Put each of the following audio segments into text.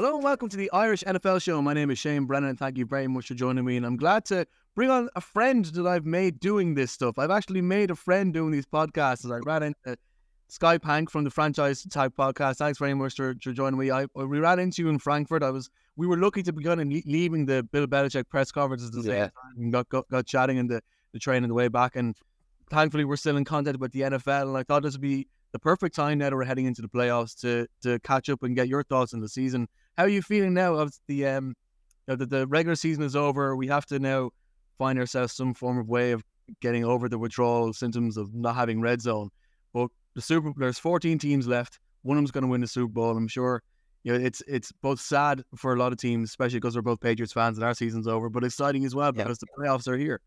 Hello and welcome to the Irish NFL show. My name is Shane Brennan and thank you very much for joining me. And I'm glad to bring on a friend that I've made doing this stuff. I've actually made a friend doing these podcasts as I ran into Sky Pank from the Franchise Tag podcast. Thanks very much for, for joining me. I, we ran into you in Frankfurt. I was we were lucky to be going and leaving the Bill Belichick press conferences the same yeah. time and got, got, got chatting in the, the train on the way back. And thankfully we're still in contact with the NFL and I thought this would be the perfect time now that we're heading into the playoffs to to catch up and get your thoughts on the season. How are you feeling now? Of the um, you know, the, the regular season is over. We have to now find ourselves some form of way of getting over the withdrawal symptoms of not having red zone. But the Super there's 14 teams left. One of them's going to win the Super Bowl. I'm sure. You know, it's it's both sad for a lot of teams, especially because we're both Patriots fans and our season's over, but exciting as well because yeah. the playoffs are here.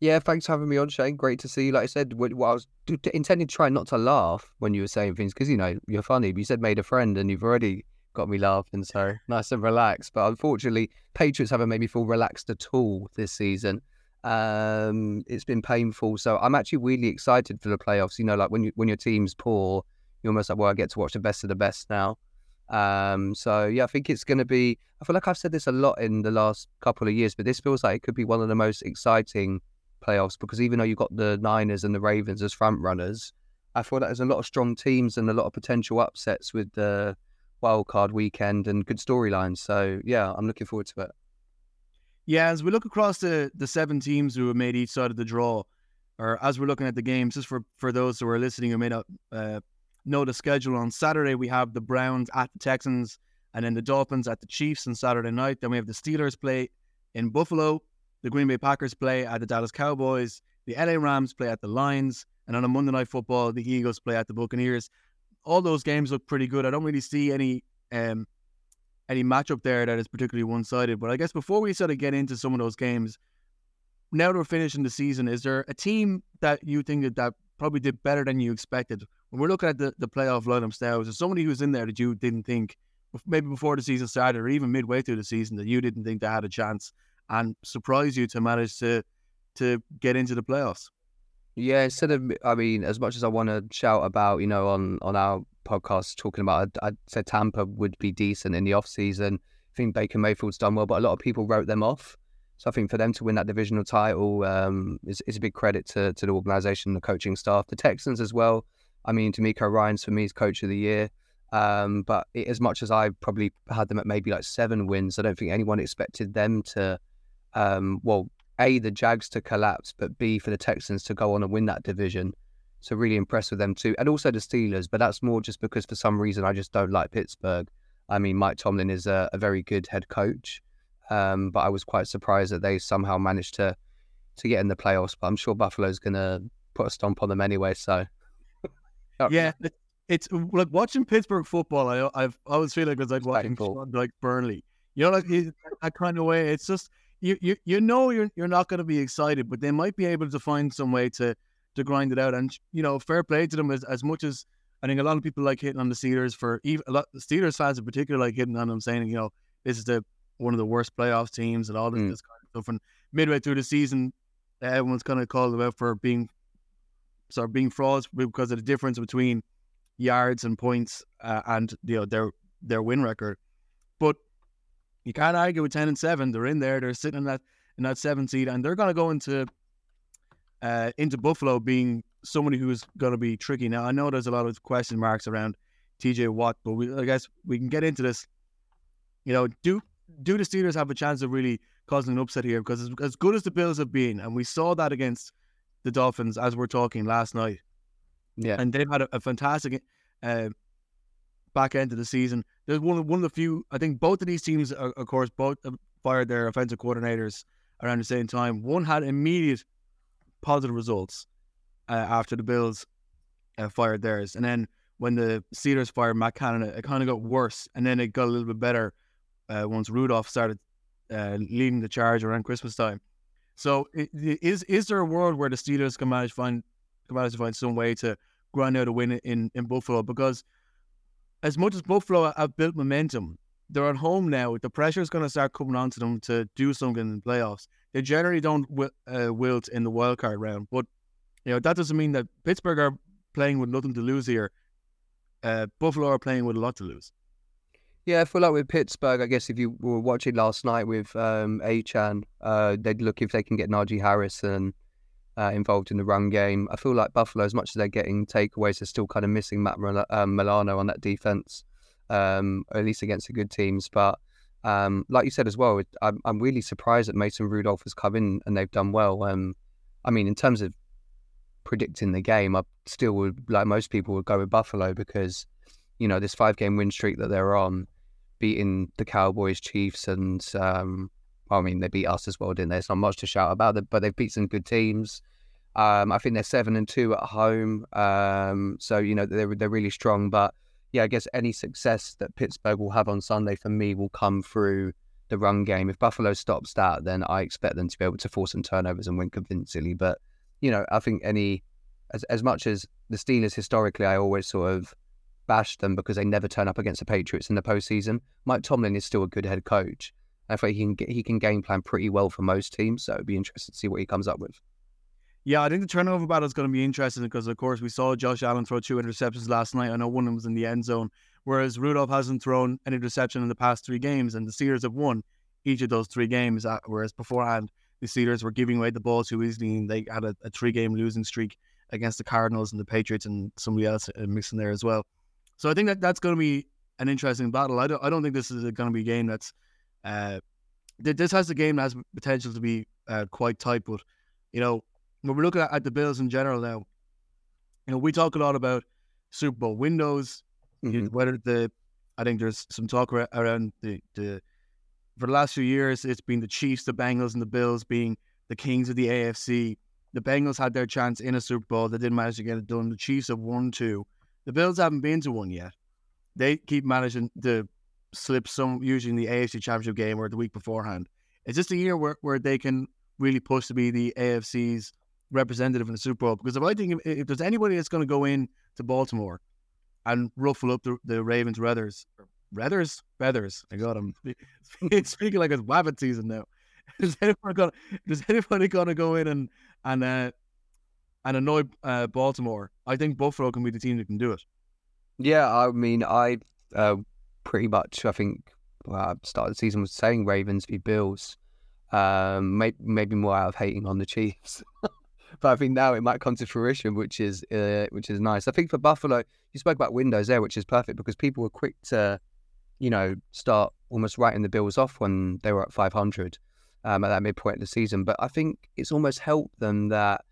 Yeah, thanks for having me on, Shane. Great to see you. Like I said, what, I was intending to try not to laugh when you were saying things because you know you're funny. But you said made a friend, and you've already got me laughing. So nice and relaxed. But unfortunately, Patriots haven't made me feel relaxed at all this season. Um, it's been painful. So I'm actually really excited for the playoffs. You know, like when you when your team's poor, you're almost like, well, I get to watch the best of the best now. Um, so yeah, I think it's going to be. I feel like I've said this a lot in the last couple of years, but this feels like it could be one of the most exciting playoffs because even though you've got the Niners and the Ravens as front runners, I feel like there's a lot of strong teams and a lot of potential upsets with the wild card weekend and good storylines. So yeah, I'm looking forward to it. Yeah, as we look across the the seven teams who have made each side of the draw, or as we're looking at the games, just for for those who are listening who may not uh, know the schedule, on Saturday we have the Browns at the Texans, and then the Dolphins at the Chiefs on Saturday night. Then we have the Steelers play in Buffalo, the Green Bay Packers play at the Dallas Cowboys, the LA Rams play at the Lions, and on a Monday Night Football, the Eagles play at the Buccaneers. All those games look pretty good. I don't really see any um, any matchup there that is particularly one sided. But I guess before we sort of get into some of those games, now that we're finishing the season, is there a team that you think that, that probably did better than you expected? When we're looking at the, the playoff lineups now, is there somebody who's in there that you didn't think maybe before the season started or even midway through the season that you didn't think they had a chance and surprise you to manage to to get into the playoffs. Yeah, instead of I mean, as much as I want to shout about, you know, on on our podcast talking about, I, I said Tampa would be decent in the off season. I think Baker Mayfield's done well, but a lot of people wrote them off. So I think for them to win that divisional title um, is, is a big credit to to the organization, the coaching staff, the Texans as well. I mean, DeMeco Ryans for me is coach of the year. Um, but it, as much as I probably had them at maybe like seven wins, I don't think anyone expected them to um, well, A, the Jags to collapse, but B, for the Texans to go on and win that division. So really impressed with them too. And also the Steelers, but that's more just because for some reason I just don't like Pittsburgh. I mean, Mike Tomlin is a, a very good head coach, um, but I was quite surprised that they somehow managed to to get in the playoffs. But I'm sure Buffalo's going to put a stomp on them anyway. So yeah, it's like watching Pittsburgh football. I I've I always feel like it's like watching like Burnley. You know, like that kind of way. It's just you you you know you're you're not going to be excited, but they might be able to find some way to to grind it out. And you know, fair play to them as as much as I think a lot of people like hitting on the Steelers for even a lot the Steelers fans in particular like hitting on them, saying you know this is the one of the worst playoffs teams and all this, mm. this kind of stuff. And midway through the season, everyone's kind of called them out for being sort of being frauds because of the difference between yards and points uh, and you know their their win record. You can't argue with ten and seven. They're in there. They're sitting in that in that seven seed, and they're going to go into uh, into Buffalo being somebody who's going to be tricky. Now I know there's a lot of question marks around T.J. Watt, but we, I guess we can get into this. You know, do do the Steelers have a chance of really causing an upset here? Because as, as good as the Bills have been, and we saw that against the Dolphins as we're talking last night. Yeah, and they've had a, a fantastic uh, back end of the season. There's one of, one of the few. I think both of these teams, of course, both fired their offensive coordinators around the same time. One had immediate positive results uh, after the Bills uh, fired theirs, and then when the Steelers fired Matt Canada, it kind of got worse, and then it got a little bit better uh, once Rudolph started uh, leading the charge around Christmas time. So, is is there a world where the Steelers can manage find can manage to find some way to grind out a win in in Buffalo? Because as much as Buffalo have built momentum, they're at home now. The pressure is going to start coming onto them to do something in the playoffs. They generally don't uh, wilt in the wild card round, but you know that doesn't mean that Pittsburgh are playing with nothing to lose here. Uh, Buffalo are playing with a lot to lose. Yeah, I feel like with Pittsburgh, I guess if you were watching last night with um, Achane, uh, they'd look if they can get Najee Harrison uh, involved in the run game. I feel like Buffalo, as much as they're getting takeaways, they're still kind of missing Matt um, Milano on that defense, um, at least against the good teams. But um, like you said as well, I'm, I'm really surprised that Mason Rudolph has come in and they've done well. Um, I mean, in terms of predicting the game, I still would, like most people, would go with Buffalo because, you know, this five game win streak that they're on beating the Cowboys, Chiefs, and um, I mean they beat us as well, didn't they? It's not much to shout about but they've beat some good teams. Um, I think they're seven and two at home, um, so you know they're they're really strong. But yeah, I guess any success that Pittsburgh will have on Sunday for me will come through the run game. If Buffalo stops that, then I expect them to be able to force some turnovers and win convincingly. But you know, I think any as as much as the Steelers historically, I always sort of bash them because they never turn up against the Patriots in the postseason. Mike Tomlin is still a good head coach. I think he can he can game plan pretty well for most teams. So it'd be interesting to see what he comes up with. Yeah, I think the turnover battle is going to be interesting because, of course, we saw Josh Allen throw two interceptions last night. I know one of them was in the end zone, whereas Rudolph hasn't thrown any interception in the past three games, and the Steelers have won each of those three games. Uh, whereas beforehand, the Steelers were giving away the ball too easily, and they had a, a three-game losing streak against the Cardinals and the Patriots, and somebody else uh, mixing there as well. So I think that that's going to be an interesting battle. I don't I don't think this is going to be a game that's uh, this has a game that has potential to be uh, quite tight. But you know when we're looking at, at, the Bills in general now, you know we talk a lot about Super Bowl windows, mm-hmm. whether the I think there's some talk around the the for the last few years it's been the Chiefs, the Bengals, and the Bills being the kings of the AFC. The Bengals had their chance in a Super Bowl. They didn't manage to get it done. The Chiefs have won two. The Bills haven't been to one yet. They keep managing to slip some, usually in the AFC Championship game or the week beforehand. Is this a year where, where they can really push to be the AFC's representative in the Super Bowl. Because if I think if, if there's anybody that's going to go in to Baltimore and ruffle up the, the Ravens' Reathers, Reathers, feathers. I got him speaking like it's Wabbit season now. Is anybody gonna, is anybody gonna go in and and uh, and annoy uh, Baltimore, I think Buffalo can be the team that can do it. Yeah, I mean, I uh, pretty much, I think, well, start of the season was saying Ravens v Bills. Um, maybe, maybe more out of hating on the Chiefs, but I think now it might come to fruition, which is uh, which is nice. I think for Buffalo, you spoke about windows there, which is perfect because people were quick to, you know, start almost writing the Bills off when they were at 500 um, at that midpoint of the season. But I think it's almost helped them that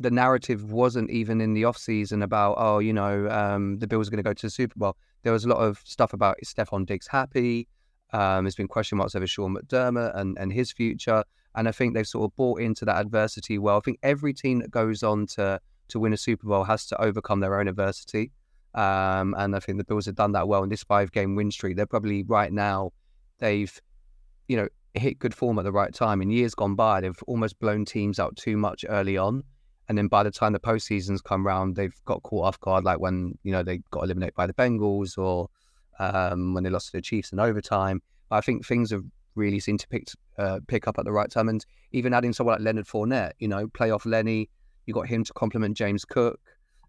the narrative wasn't even in the off season about oh you know um, the Bills are going to go to the Super Bowl. There was a lot of stuff about is Stefon Diggs happy. Um, there's been question marks over Sean McDermott and, and his future, and I think they've sort of bought into that adversity well. I think every team that goes on to to win a Super Bowl has to overcome their own adversity, um, and I think the Bills have done that well in this five game win streak. They're probably right now they've you know hit good form at the right time. In years gone by, they've almost blown teams out too much early on and then by the time the postseasons come around, they've got caught off guard, like when you know they got eliminated by the Bengals or um, when they lost to the Chiefs in overtime. I think things have really seemed to pick uh, pick up at the right time, and even adding someone like Leonard Fournette, you know, playoff Lenny, you got him to complement James Cook.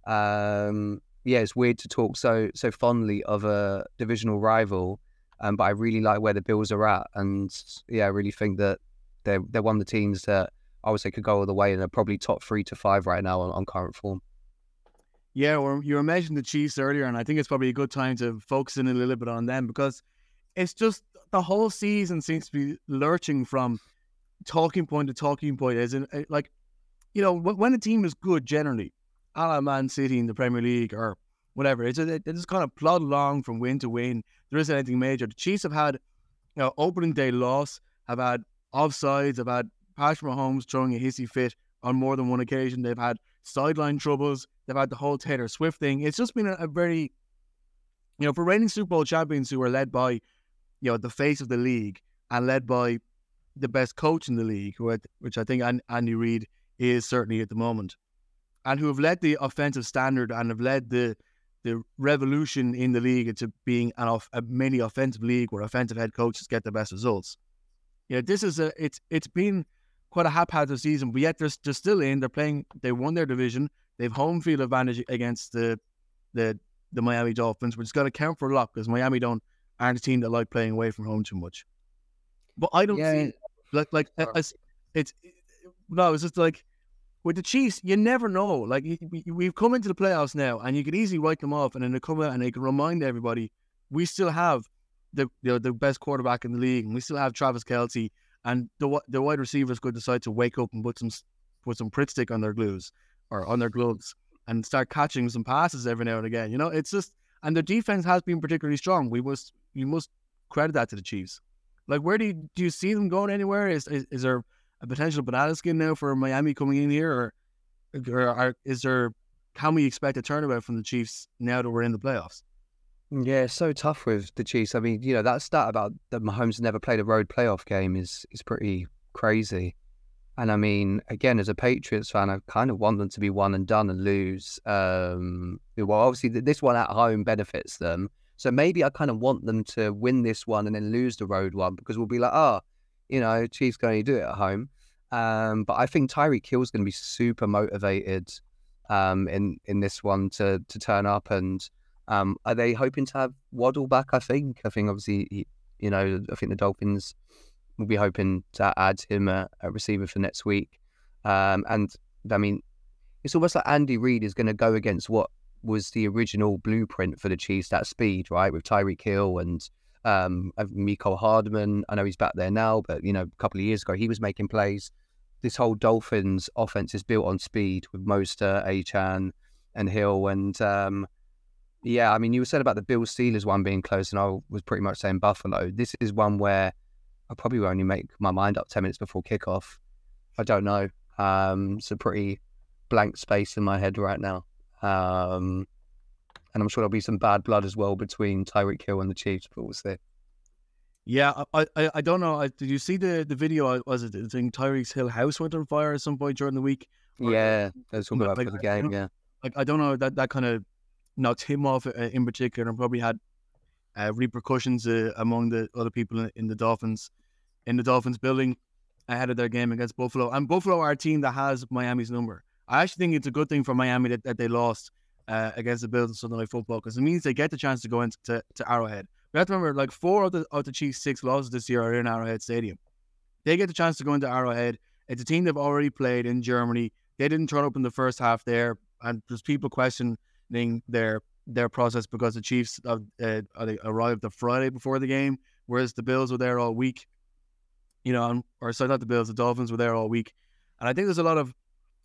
Um, yeah, it's weird to talk so so fondly of a divisional rival, um, but I really like where the Bills are at, and yeah, I really think that they're they're one of the teams that I would say could go all the way and they're probably top three to five right now on, on current form. Yeah, well, you were mentioning the Chiefs earlier, and I think it's probably a good time to focus in a little bit on them because it's just the whole season seems to be lurching from talking point to talking point. As in, eh, like, you know, when a team is good generally, a la Man City in the Premier League or whatever, it's just, just kind of plod along from win to win. There isn't anything major. The Chiefs have had, you know, opening day loss, have had offsides, have had Patrick Mahomes throwing a hissy fit on more than one occasion. They've had sideline troubles. They've had the whole Taylor Swift thing. It's just been a, a very, you know, for reigning Super Bowl champions who are led by, you know, the face of the league and led by the best coach in the league, who which I think Andy Reid is certainly at the moment, and who have led the offensive standard and have led the the revolution in the league into being an off, a mini offensive league where offensive head coaches get the best results. You know, this is a it's it's been quite a haphazard season, but yet they're, they're still in. They're playing. They won their division. They've home field advantage against the the the Miami Dolphins, which is going to count for a lot because Miami don't aren't a team that like playing away from home too much. But I don't yeah. see like like it's, it's no, it's just like with the Chiefs, you never know. Like we've come into the playoffs now, and you can easily write them off, and then they come out and they can remind everybody we still have the you know, the best quarterback in the league, and we still have Travis Kelce, and the the wide receivers could decide to wake up and put some put some Pritt stick on their glues or on their gloves and start catching some passes every now and again. You know, it's just and the defense has been particularly strong. We must you must credit that to the Chiefs. Like, where do you, do you see them going anywhere? Is, is is there a potential banana skin now for Miami coming in here, or, or is there? Can we expect a turnaround from the Chiefs now that we're in the playoffs? Yeah, so tough with the Chiefs. I mean, you know, that stat about that Mahomes never played a road playoff game is is pretty crazy. And I mean, again, as a Patriots fan, I kind of want them to be one and done and lose. Um, well, obviously, this one at home benefits them. So maybe I kind of want them to win this one and then lose the road one because we'll be like, oh, you know, Chiefs going to do it at home. Um, but I think Tyreek Hill's going to be super motivated um, in in this one to to turn up and um, are they hoping to have Waddle back? I think. I think obviously, he, you know, I think the Dolphins will be hoping to add him a, a receiver for next week. Um, and I mean, it's almost like Andy Reid is going to go against what was the original blueprint for the Chiefs, that speed, right, with Tyreek Hill and um, Mecole Hardman. I know he's back there now, but you know, a couple of years ago he was making plays. This whole Dolphins offense is built on speed with Mostert, Achane, and Hill, and um, yeah, I mean, you were saying about the Bill Steelers one being close, and I was pretty much saying Buffalo. This is one where I probably will only make my mind up 10 minutes before kickoff. I don't know. Um, it's a pretty blank space in my head right now. Um, and I'm sure there'll be some bad blood as well between Tyreek Hill and the Chiefs, but we'll see. Yeah, I, I, I don't know. Did you see the, the video? Was it the thing Tyreek's Hill house went on fire at some point during the week? Or, yeah, that's talking about like, the game. Yeah, like I don't know that that kind of knocked him off uh, in particular, and probably had uh, repercussions uh, among the other people in, in, the Dolphins in the Dolphins building ahead of their game against Buffalo. And Buffalo are a team that has Miami's number. I actually think it's a good thing for Miami that, that they lost uh, against the Bills in Sunday Night Football because it means they get the chance to go into to, to Arrowhead. We have to remember, like four of the of the Chiefs' six losses this year are in Arrowhead Stadium. They get the chance to go into Arrowhead. It's a team they've already played in Germany. They didn't turn up in the first half there, and there's people their their process because the Chiefs uh, uh, arrived the Friday before the game, whereas the Bills were there all week. You know, or sorry, not the Bills, the Dolphins were there all week, and I think there's a lot of.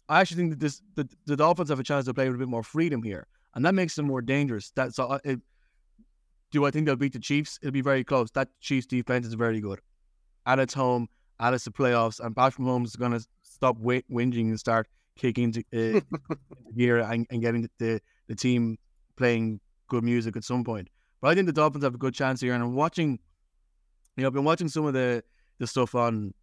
I actually think that this the, the Dolphins have a chance to play with a bit more freedom here, and that makes them more dangerous. That's so. Uh, it, do I think they'll beat the Chiefs? It'll be very close. That Chiefs defense is very good. At its home, at its the playoffs, and Patrick Mahomes is going to stop wh- whinging and start kicking into uh, gear and, and getting the, the team playing good music at some point. But I think the Dolphins have a good chance here. And I'm watching, you know, I've been watching some of the the stuff on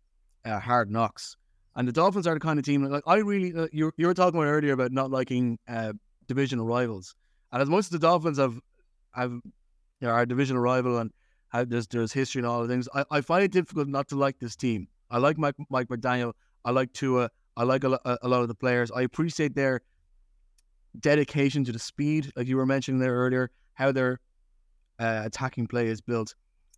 uh, Hard Knocks, and the Dolphins are the kind of team like I really. Uh, you you were talking about earlier about not liking uh, divisional rivals, and as much as the Dolphins have have you know, our divisional rival and how there's there's history and all the things, I, I find it difficult not to like this team. I like Mike Mike McDaniel. I like Tua. I like a, a, lot of the players. I appreciate their dedication to the speed, like you were mentioning there earlier, how their uh, attacking play is built.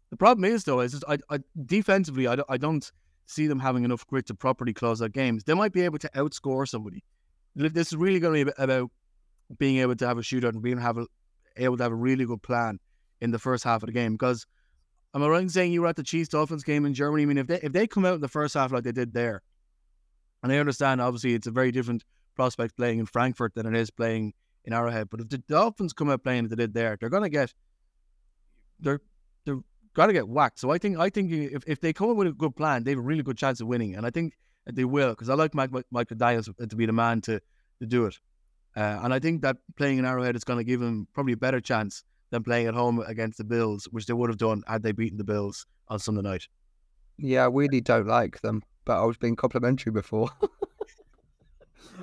The problem is though, is just, I, I defensively, I, I don't see them having enough grit to properly close out games. They might be able to outscore somebody. This is really going to be about being able to have a shootout and being have a, able to have a really good plan in the first half of the game. Because am I right in saying you were at the Chiefs Dolphins game in Germany? I mean, if they if they come out in the first half like they did there, and I understand obviously it's a very different prospect playing in Frankfurt than it is playing in Arrowhead. But if the Dolphins come out playing as they did there, they're gonna get they're they're gonna get whacked. So I think I think if, if they come up with a good plan, they have a really good chance of winning, and I think they will because I like Mike Michael Daniels to be the man to to do it. Uh, and I think that playing in Arrowhead is going to give them probably a better chance than playing at home against the Bills, which they would have done had they beaten the Bills on Sunday night. Yeah, I really don't like them, but I was being complimentary before.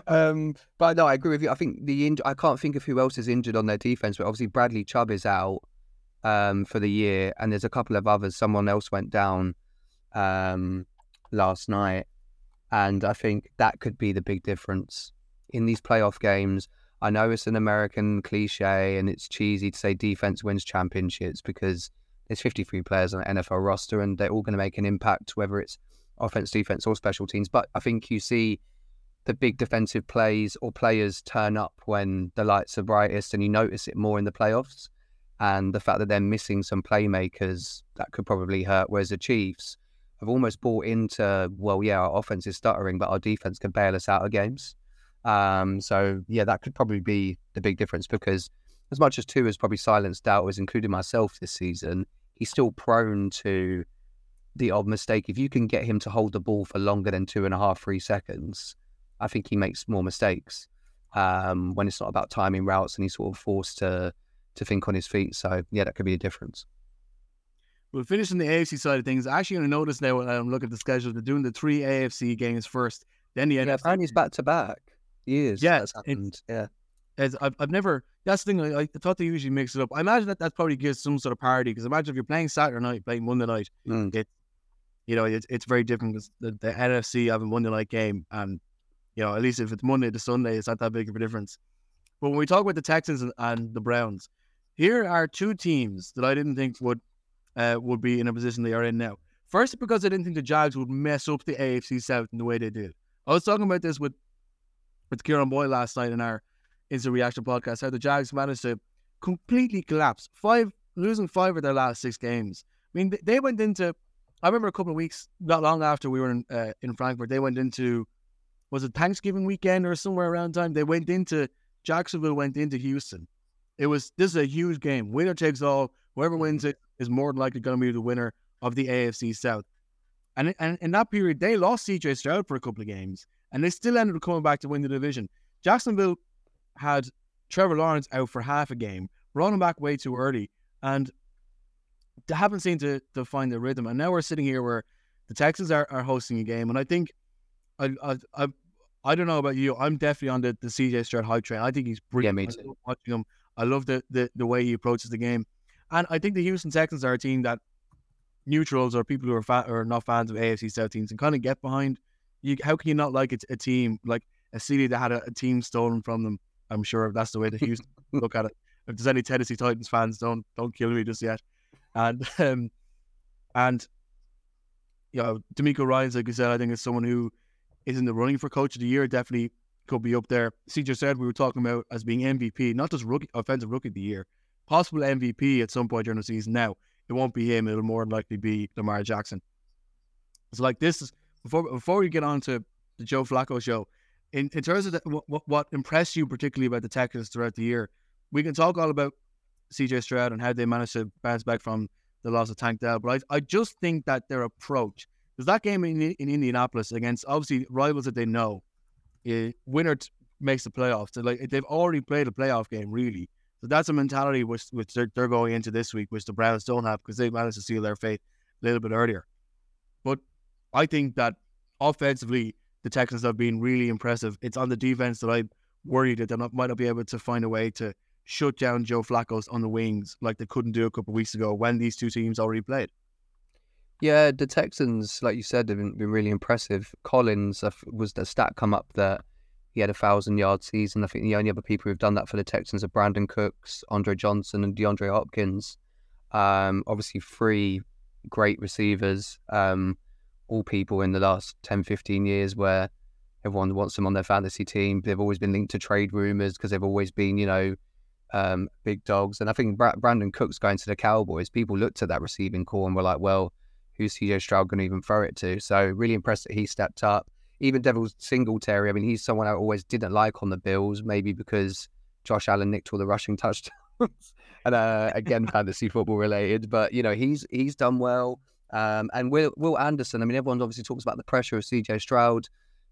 Um, but no, I agree with you. I think the inj- I can't think of who else is injured on their defense, but obviously Bradley Chubb is out um, for the year, and there's a couple of others. Someone else went down um, last night, and I think that could be the big difference in these playoff games. I know it's an American cliche and it's cheesy to say defense wins championships because there's 53 players on an NFL roster, and they're all going to make an impact, whether it's offense, defense, or special teams. But I think you see the big defensive plays or players turn up when the lights are brightest, and you notice it more in the playoffs. And the fact that they're missing some playmakers that could probably hurt. Whereas the Chiefs have almost bought into, well, yeah, our offense is stuttering, but our defense can bail us out of games. Um, so yeah, that could probably be the big difference because as much as Tua has probably silenced doubters, including myself this season, he's still prone to the odd mistake. If you can get him to hold the ball for longer than two and a half, three seconds, I think he makes more mistakes um, when it's not about timing routes and he's sort of forced to to think on his feet. So yeah, that could be a difference. We'll finish on the AFC side of things. i Actually, going to notice now when I'm looking at the schedule, they're doing the three AFC games first, then the yeah, NFC. And he's back to back years. Yeah, that's happened. Yeah. As I've, I've never. That's the thing. I, I, thought they usually mix it up. I imagine that that probably gives some sort of parity because imagine if you're playing Saturday night, playing Monday night, mm. it, you know, it's it's very different because the, the NFC have a Monday night game, and you know, at least if it's Monday to Sunday, it's not that big of a difference. But when we talk about the Texans and, and the Browns, here are two teams that I didn't think would uh, would be in a position they are in now. First, because I didn't think the Jags would mess up the AFC South in the way they did. I was talking about this with with Kieran Boyle last night in our instant reaction podcast, how the Jags managed to completely collapse. Five losing five of their last six games. I mean, they went into. I remember a couple of weeks, not long after we were in uh, in Frankfurt, they went into was it Thanksgiving weekend or somewhere around time? They went into Jacksonville, went into Houston. It was this is a huge game. Winner takes all. Whoever wins it is more than likely going to be the winner of the AFC South. And, and in that period, they lost CJ Stroud for a couple of games, and they still ended up coming back to win the division. Jacksonville had Trevor Lawrence out for half a game, him back way too early, and haven't seemed to, to find the rhythm. And now we're sitting here where the Texans are, are hosting a game, and I think I, I, I I don't know about you. I'm definitely on the, the CJ Stroud hype train. I think he's brilliant. Yeah, me too. watching him. I love the, the the way he approaches the game. And I think the Houston Texans are a team that neutrals or people who are fa- or not fans of AFC South teams can kind of get behind. You, how can you not like a, a team like a city that had a, a, team stolen from them? I'm sure that's the way that Houston look at it. If there's any Tennessee Titans fans, don't don't kill me just yet. And um, and you know, DeMeco Ryans, like you said, I think is someone who is in the running for coach of the year. Definitely could be up there. CJ said we were talking about as being MVP, not just rookie offensive rookie of the year, possible MVP at some point during the season. Now it won't be him; it'll more than likely be Lamar Jackson. So like this is before before we get on to the Joe Flacco show. In, in terms of the, what, what impressed you particularly about the Texans throughout the year, we can talk all about CJ Stroud and how they managed to bounce back from the loss of Tank Dell. But I, I just think that their approach, because that game in, in Indianapolis against obviously rivals that they know, uh, winner t- makes the playoffs. So like they've already played a playoff game, really. So that's a mentality which which they're, they're going into this week, which the Browns don't have because they managed to seal their fate a little bit earlier. But I think that offensively, the Texans have been really impressive. It's on the defense that I'm worried that they might not be able to find a way to shut down Joe Flacco's on the wings like they couldn't do a couple of weeks ago when these two teams already played. Yeah, the Texans, like you said, have been, really impressive. Collins was the stat come up that he had a thousand yard season. I think the only other people who've done that for the Texans are Brandin Cooks, Andre Johnson, and DeAndre Hopkins. Um, obviously, three great receivers. Um, all people in the last 10, 15 years where everyone wants them on their fantasy team. They've always been linked to trade rumors because they've always been, you know, um, big dogs. And I think Brandin Cooks going to the Cowboys, people looked at that receiving corps and were like, well, who's CJ Stroud going to even throw it to? So really impressed that he stepped up. Even Devin Singletary, I mean, he's someone I always didn't like on the Bills, maybe because Josh Allen nicked all the rushing touchdowns. and uh, again, fantasy football related, but you know, he's he's done well. Um, and Will Will Anderson, I mean, everyone obviously talks about the pressure of CJ Stroud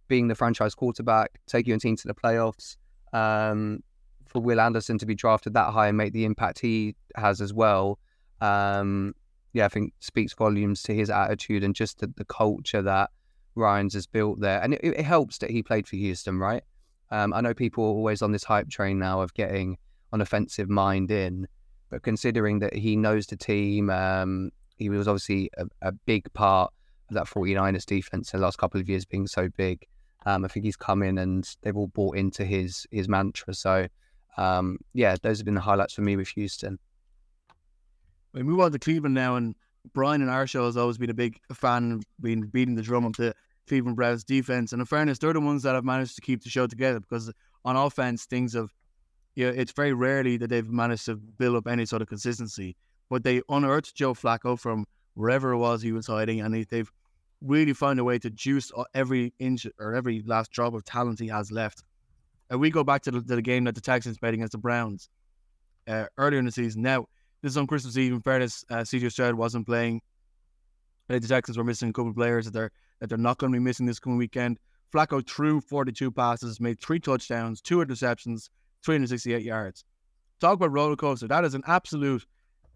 being the franchise quarterback, taking your team to the playoffs. Um, for Will Anderson to be drafted that high and make the impact he has as well, um, yeah, I think speaks volumes to his attitude and just the, the culture that Ryans has built there. And it, it helps that he played for Houston, right? Um, I know people are always on this hype train now of getting an offensive mind in, but considering that he knows the team, um, he was obviously a, a, big part of that 49ers defense in the last couple of years being so big. Um, I think he's come in and they've all bought into his his mantra. So, um, yeah, those have been the highlights for me with Houston. we move on to Cleveland now, and Brian and our show has always been a big fan, been beating the drum of the Cleveland Browns defense. And in fairness, they're the ones that have managed to keep the show together because on offense, things have, you know, it's very rarely that they've managed to build up any sort of consistency. But they unearthed Joe Flacco from wherever it was he was hiding, and they've really found a way to juice every inch or every last drop of talent he has left. And we go back to the, to the game that the Texans played against the Browns uh, earlier in the season. Now, this is on Christmas Eve. In fairness, uh, CJ Stroud wasn't playing. The Texans were missing a couple of players that they're that they're not going to be missing this coming weekend. Flacco threw 42 passes, made three touchdowns, two interceptions, 368 yards. Talk about roller coaster. That is an absolute,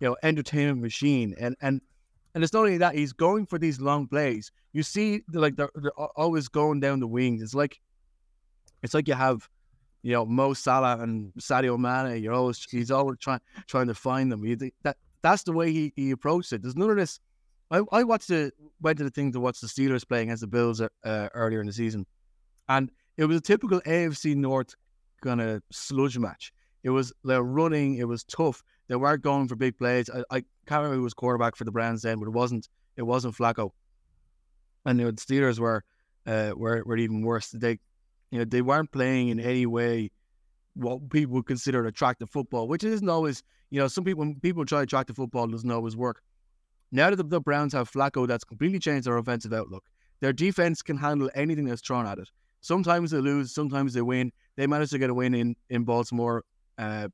you know, entertainment machine. And and and it's not only that he's going for these long plays. You see, like they're, they're always going down the wings. It's like, it's like you have you know Mo Salah and Sadio Mane. You're always he's always trying trying to find them. You, that that's the way he, he approached it. There's none of this. I, I watched the went to the thing to watch the Steelers playing against the Bills uh, earlier in the season, and it was a typical AFC North kind of sludge match. It was they're running. It was tough. They weren't going for big plays. I, I can't remember who was quarterback for the Browns then, but it wasn't it wasn't Flacco. And you know, the Steelers were uh, were were even worse. They you know, they weren't playing in any way what people would consider attractive football, which isn't always, you know, some people people try attractive football doesn't always work. Now that the, the Browns have Flacco, that's completely changed their offensive outlook. Their defense can handle anything that's thrown at it. Sometimes they lose, sometimes they win. They managed to get a win in in Baltimore uh,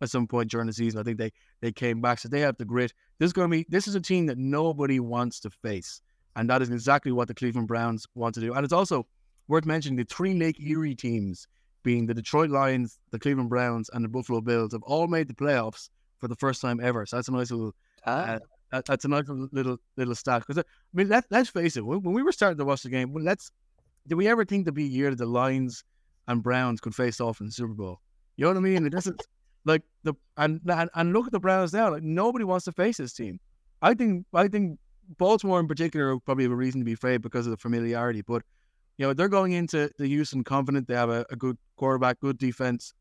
at some point during the season. I think they they came back, so they have the grit. This is going to be this is a team that nobody wants to face, and that is exactly what the Cleveland Browns want to do. And it's also worth mentioning the three Lake Erie teams, being the Detroit Lions, the Cleveland Browns, and the Buffalo Bills, have all made the playoffs for the first time ever. So that's a nice little. Ah. Uh, that's a nice little little stat. Because I mean, let let's face it. When, we were starting to watch the game, well, let's did we ever think to be a year that the Lions and Browns could face off in the Super Bowl? You know what I mean? It doesn't like the and, and and look at the Browns now. Like nobody wants to face this team. I think I think Baltimore in particular probably have a reason to be afraid because of the familiarity. But you know, they're going into the Houston confident. They have a, a good quarterback, good defense.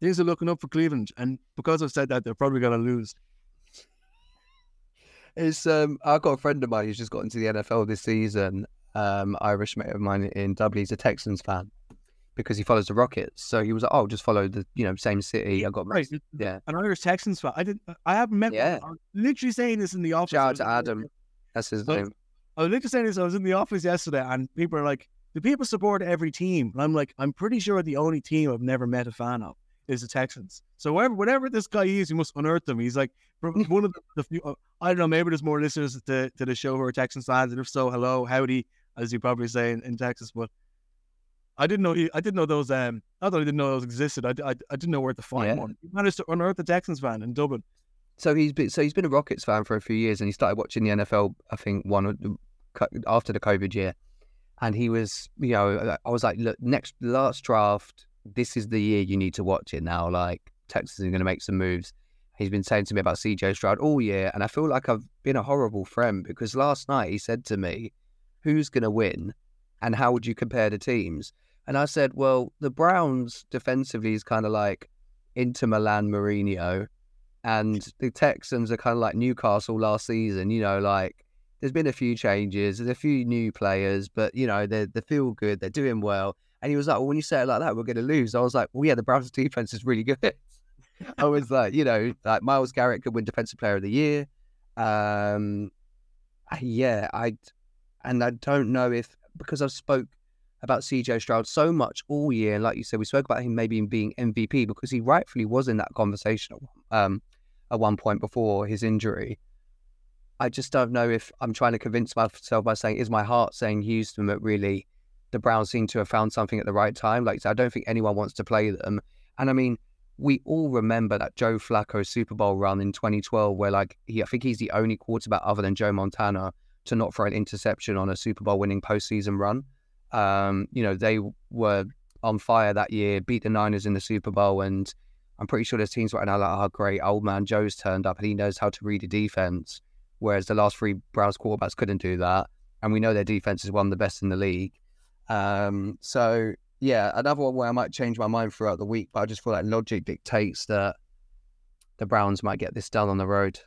Things are looking up for Cleveland, and because I've said that, they're probably going to lose. It's um, I've got a friend of mine who's just got into the NFL this season. Um, Irish mate of mine in Dublin. He's a Texans fan because he follows the Rockets. So he was like, "Oh, just follow the you know same city." I got right. yeah, an Irish Texans fan. I did. I haven't met. Yeah, I'm literally saying this in the office. Shout out to Adam. That's his name. I was literally saying this. I was in the office yesterday, and people are like, do people support every team? And I'm like, I'm pretty sure the only team I've never met a fan of is the Texans. So whatever, whatever this guy is, you must unearth them. He's like one of the, the few. Uh, I don't know. Maybe there's more listeners to, to the show who are Texans fans, and if so, hello, howdy, as you probably say in, in Texas. But I didn't know. I didn't know those. Um, I thought I didn't know those existed. I, I, I didn't know where to find yeah. one. He managed to unearth the Texans fan in Dublin. So he's been so he's been a Rockets fan for a few years, and he started watching the NFL. I think one after the COVID year and he was, you know, uh, I was like, look, next last draft, this is the year you need to watch it now. Like Texas is going to make some moves. He's been saying to me about CJ Stroud all year, and I feel like I've been a horrible friend because last night he said to me, "Who's going to win, and how would you compare the teams?" And I said, "Well, the Browns defensively is kind of like Inter Milan Mourinho, and the Texans are kind of like Newcastle last season. You know, like there's been a few changes, there's a few new players, but you know, they they feel good, they're doing well. And he was like, Well, when you say it like that, we're gonna lose. I was like, Well, yeah, the Browns defense is really good. I was like, you know, like Myles Garrett could win defensive player of the year. Um yeah, I and I don't know if because I've spoke about CJ Stroud so much all year, and like you said, we spoke about him maybe being MVP because he rightfully was in that conversation um, at one point before his injury. I just don't know if I'm trying to convince myself by saying, is my heart saying Houston, but really the Browns seem to have found something at the right time. Like, I don't think anyone wants to play them. And I mean, we all remember that Joe Flacco Super Bowl run in 2012, where like he, I think he's the only quarterback other than Joe Montana to not throw an interception on a Super Bowl winning postseason run. Um, you know, they were on fire that year, beat the Niners in the Super Bowl, and I'm pretty sure there's teams right now like, oh, great, old man Joe's turned up and he knows how to read a defense whereas the last three Browns quarterbacks couldn't do that. And we know their defense is one of the best in the league. Um, so yeah, another one where I might change my mind throughout the week, but I just feel like logic dictates that the Browns might get this done on the road.